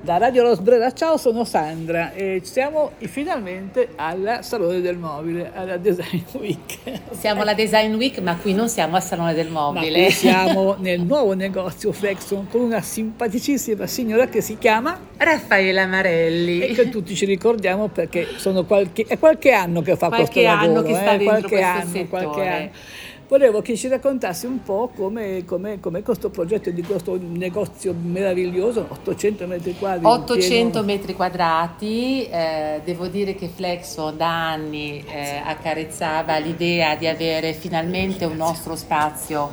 Da Radio Rosbrera, ciao, sono Sandra e siamo finalmente al Salone del Mobile, alla Design Week. Siamo alla Design Week, ma qui non siamo al Salone del Mobile. Siamo nel nuovo negozio Flexon con una simpaticissima signora che si chiama Raffaella Marelli. E che tutti ci ricordiamo perché qualche, è qualche anno che fa qualche questo lavoro. Qualche anno che sta eh, dentro qualche questo anno, settore. Qualche anno. Volevo che ci raccontassi un po' come, come, come, questo progetto di questo negozio meraviglioso, 800 metri quadri. 800 pieno... metri quadrati, eh, devo dire che Flexo da anni eh, accarezzava l'idea di avere finalmente un nostro spazio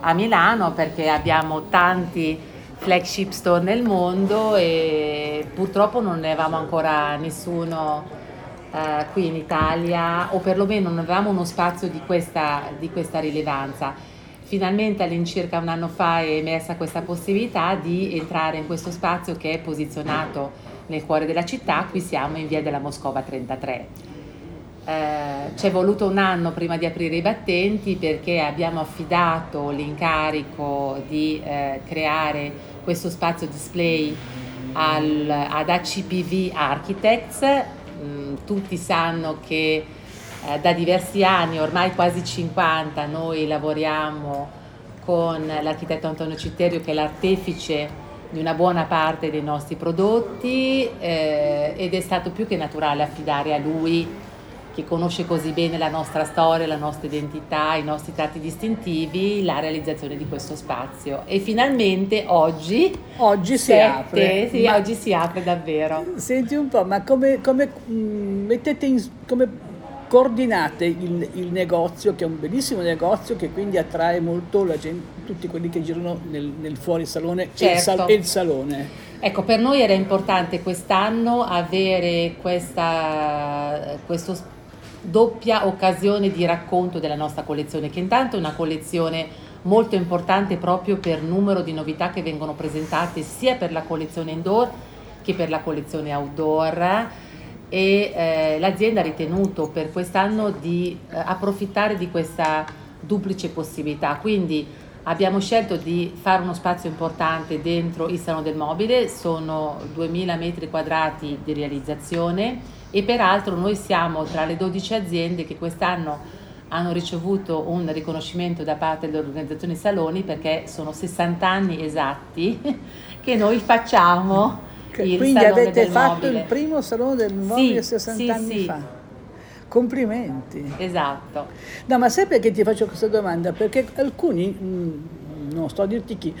a Milano perché abbiamo tanti flagship store nel mondo e purtroppo non ne avevamo ancora nessuno Uh, qui in Italia o perlomeno non avevamo uno spazio di questa, di questa, rilevanza. Finalmente all'incirca un anno fa è emersa questa possibilità di entrare in questo spazio che è posizionato nel cuore della città, qui siamo in via della Moscova 33. Uh, ci è voluto un anno prima di aprire i battenti perché abbiamo affidato l'incarico di uh, creare questo spazio display al, ad ACPV Architects tutti sanno che eh, da diversi anni, ormai quasi 50, noi lavoriamo con l'architetto Antonio Citterio che è l'artefice di una buona parte dei nostri prodotti eh, ed è stato più che naturale affidare a lui che conosce così bene la nostra storia, la nostra identità, i nostri tratti distintivi, la realizzazione di questo spazio. E finalmente oggi, oggi si sette, apre. Sì, ma, oggi si apre davvero. Senti un po', ma come, come mh, mettete in, come coordinate il, il, negozio, che è un bellissimo negozio che quindi attrae molto la gente, tutti quelli che girano nel, nel fuorisalone certo. e, il sal, e il salone. Ecco, per noi era importante quest'anno avere questa, questo doppia occasione di racconto della nostra collezione, che intanto è una collezione molto importante proprio per numero di novità che vengono presentate sia per la collezione indoor che per la collezione outdoor. E eh, l'azienda ha ritenuto per quest'anno di eh, approfittare di questa duplice possibilità. Quindi abbiamo scelto di fare uno spazio importante dentro il Salone del Mobile, sono 2000 metri quadrati di realizzazione e peraltro noi siamo tra le 12 aziende che quest'anno hanno ricevuto un riconoscimento da parte dell'organizzazione Saloni perché sono 60 anni esatti che noi facciamo il Quindi Salone avete fatto mobile. il primo Salone del Mobile Sì, 60 sì, anni sì. fa. Complimenti. Esatto. No, ma sai perché ti faccio questa domanda? Perché alcuni, mh, non sto a dirti chi,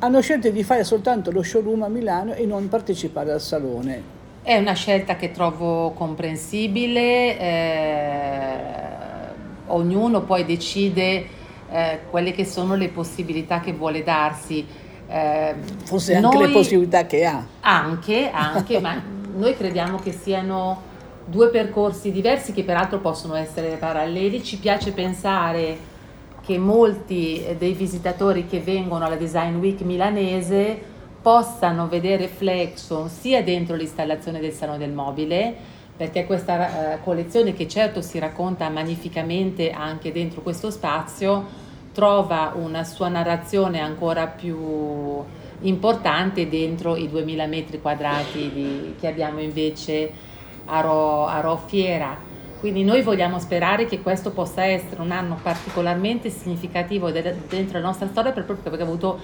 hanno scelto di fare soltanto lo showroom a Milano e non partecipare al salone. È una scelta che trovo comprensibile, eh, ognuno poi decide eh, quelle che sono le possibilità che vuole darsi. Eh, Forse anche noi- le possibilità che ha. Anche, anche, ma noi crediamo che siano due percorsi diversi che peraltro possono essere paralleli. Ci piace pensare che molti dei visitatori che vengono alla Design Week milanese possano vedere Flexon sia dentro l'installazione del Salone del Mobile, perché questa eh, collezione che certo si racconta magnificamente anche dentro questo spazio, trova una sua narrazione ancora più importante dentro i 2000 metri quadrati di- che abbiamo invece a Ro, a Ro Fiera. Quindi noi vogliamo sperare che questo possa essere un anno particolarmente significativo de- dentro la nostra storia proprio perché abbiamo avuto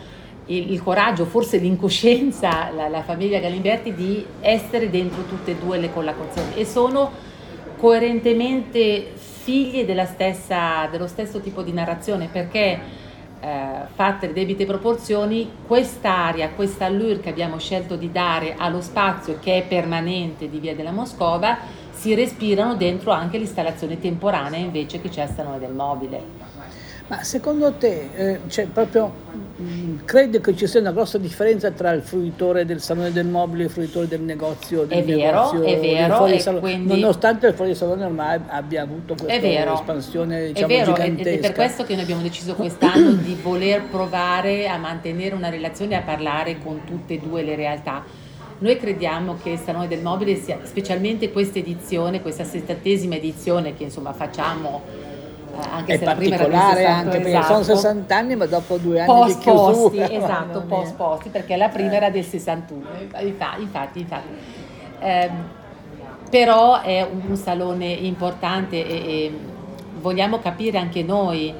il, il coraggio, forse l'incoscienza, la, la famiglia Galimberti di essere dentro tutte e due le collaborazioni e sono coerentemente figlie stessa, dello stesso tipo di narrazione perché eh, fatte le debite proporzioni, quest'area, questa allure che abbiamo scelto di dare allo spazio che è permanente di Via della Moscova, si respirano dentro anche l'installazione temporanea invece che c'è a Salone del Mobile. Ma secondo te eh, c'è proprio, mh, credi che ci sia una grossa differenza tra il fruitore del salone del mobile e il fruitore del negozio? Del È vero, negozio è vero, e quindi- Nonostante il fuorisalone ormai abbia avuto questa È vero, espansione è diciamo, vero, ed- ed gigantesca. è per questo che noi abbiamo deciso quest'anno di voler provare a mantenere una relazione e a parlare con tutte e due le realtà. Noi crediamo che il Salone del Mobile sia, specialmente questa edizione, questa settantesima edizione che insomma facciamo anche è se la prima era del particolare 60, anche perché esatto. sono 60 anni ma dopo due anni post di chiusura posti, esatto, post posti, perché la prima era del 61, infatti, infatti, infatti. Ehm, però è un, un salone importante e, e vogliamo capire anche noi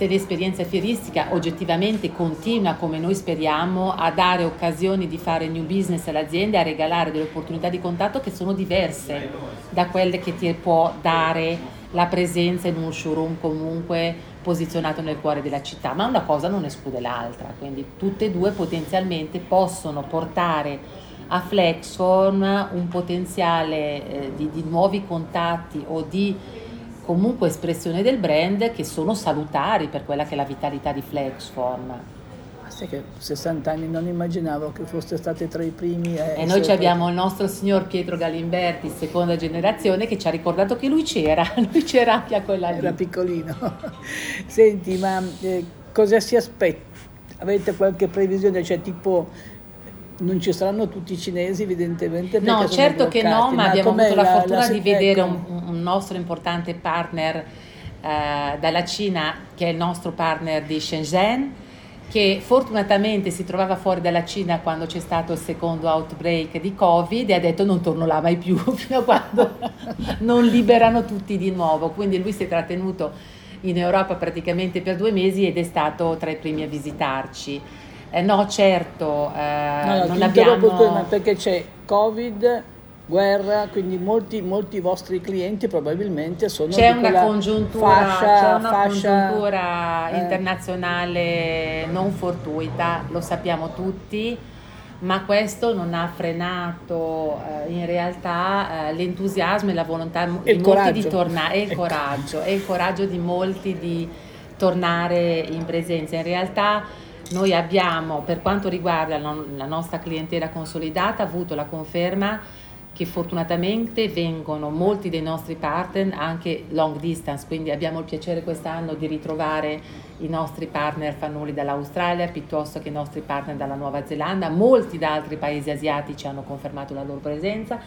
se l'esperienza fieristica oggettivamente continua come noi speriamo a dare occasioni di fare new business all'azienda e a regalare delle opportunità di contatto che sono diverse da quelle che ti può dare la presenza in un showroom comunque posizionato nel cuore della città, ma una cosa non esclude l'altra, quindi tutte e due potenzialmente possono portare a Flexform un potenziale eh, di, di nuovi contatti o di comunque espressione del brand che sono salutari per quella che è la vitalità di Flexform. Ma sai che 60 anni non immaginavo che foste state tra i primi a E noi abbiamo il nostro signor Pietro Galimberti, seconda generazione, che ci ha ricordato che lui c'era, lui c'era anche a quella era lì. piccolino. Senti ma eh, cosa si aspetta? Avete qualche previsione? Cioè tipo non ci saranno tutti i cinesi evidentemente No, certo che no, bloccati, ma abbiamo avuto la, fortuna si- di vedere ecco, un, un nostro importante partner eh, dalla Cina, che è il nostro partner di Shenzhen, che fortunatamente si trovava fuori dalla Cina quando c'è stato il secondo outbreak di Covid e ha detto non torno là mai più fino a quando non liberano tutti di nuovo. Quindi lui si è trattenuto in Europa praticamente per due mesi ed è stato tra i primi a visitarci. Eh, no, certo, eh, No, no, non abbiamo... perché c'è Covid, guerra, quindi molti, molti vostri clienti probabilmente sono C'è di una congiuntura, fascia, c'è una fascia- congiuntura eh. internazionale non fortuita, lo sappiamo tutti, ma questo non ha frenato eh, in realtà eh, l'entusiasmo e la volontà di E il molti di tornare, e il Ecco. coraggio, e il coraggio di molti di tornare in presenza. In realtà noi abbiamo, per quanto riguarda la la nostra clientela consolidata, avuto la conferma che fortunatamente vengono molti dei nostri partner anche long distance, quindi abbiamo il piacere quest'anno di ritrovare i nostri partner fanuli dall'Australia piuttosto che i nostri partner dalla Nuova Zelanda, molti da altri paesi asiatici hanno confermato la loro presenza,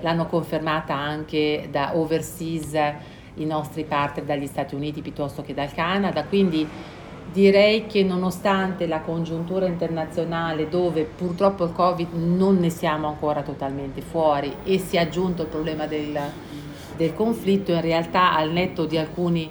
l'hanno confermata anche da overseas i nostri partner dagli Stati Uniti piuttosto che dal Canada, quindi direi che nonostante la congiuntura internazionale dove purtroppo il Covid non ne siamo ancora totalmente fuori e si è aggiunto il problema del, del conflitto, in realtà al netto di alcuni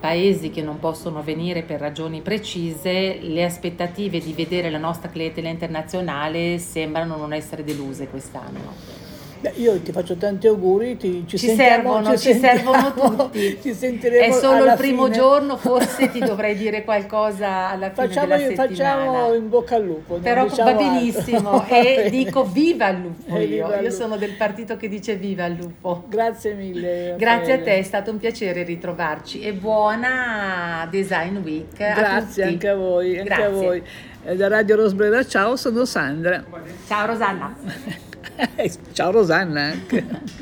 paesi che non possono venire per ragioni precise, le aspettative di vedere la nostra clientela internazionale sembrano non essere deluse quest'anno. Beh, io ti faccio tanti auguri, ti- ci, Ci servono, ci sentiamo- servono tutti. ci sentiremo È solo il primo fine. giorno, forse ti dovrei dire qualcosa alla fine Facciamo, della settimana. facciamo in bocca al lupo. Però diciamo va benissimo e dico viva il lupo Eh, io. viva il Io lupo. sono del partito che dice viva il lupo. Grazie mille. Grazie a te, è stato un piacere ritrovarci e buona Design Week. a Grazie tutti. anche a voi. Anche a Grazie. voi. Eh, Da Radio Rosbrera, ciao, sono Sandra. Ciao Rosanna. ciao Rosanna anche.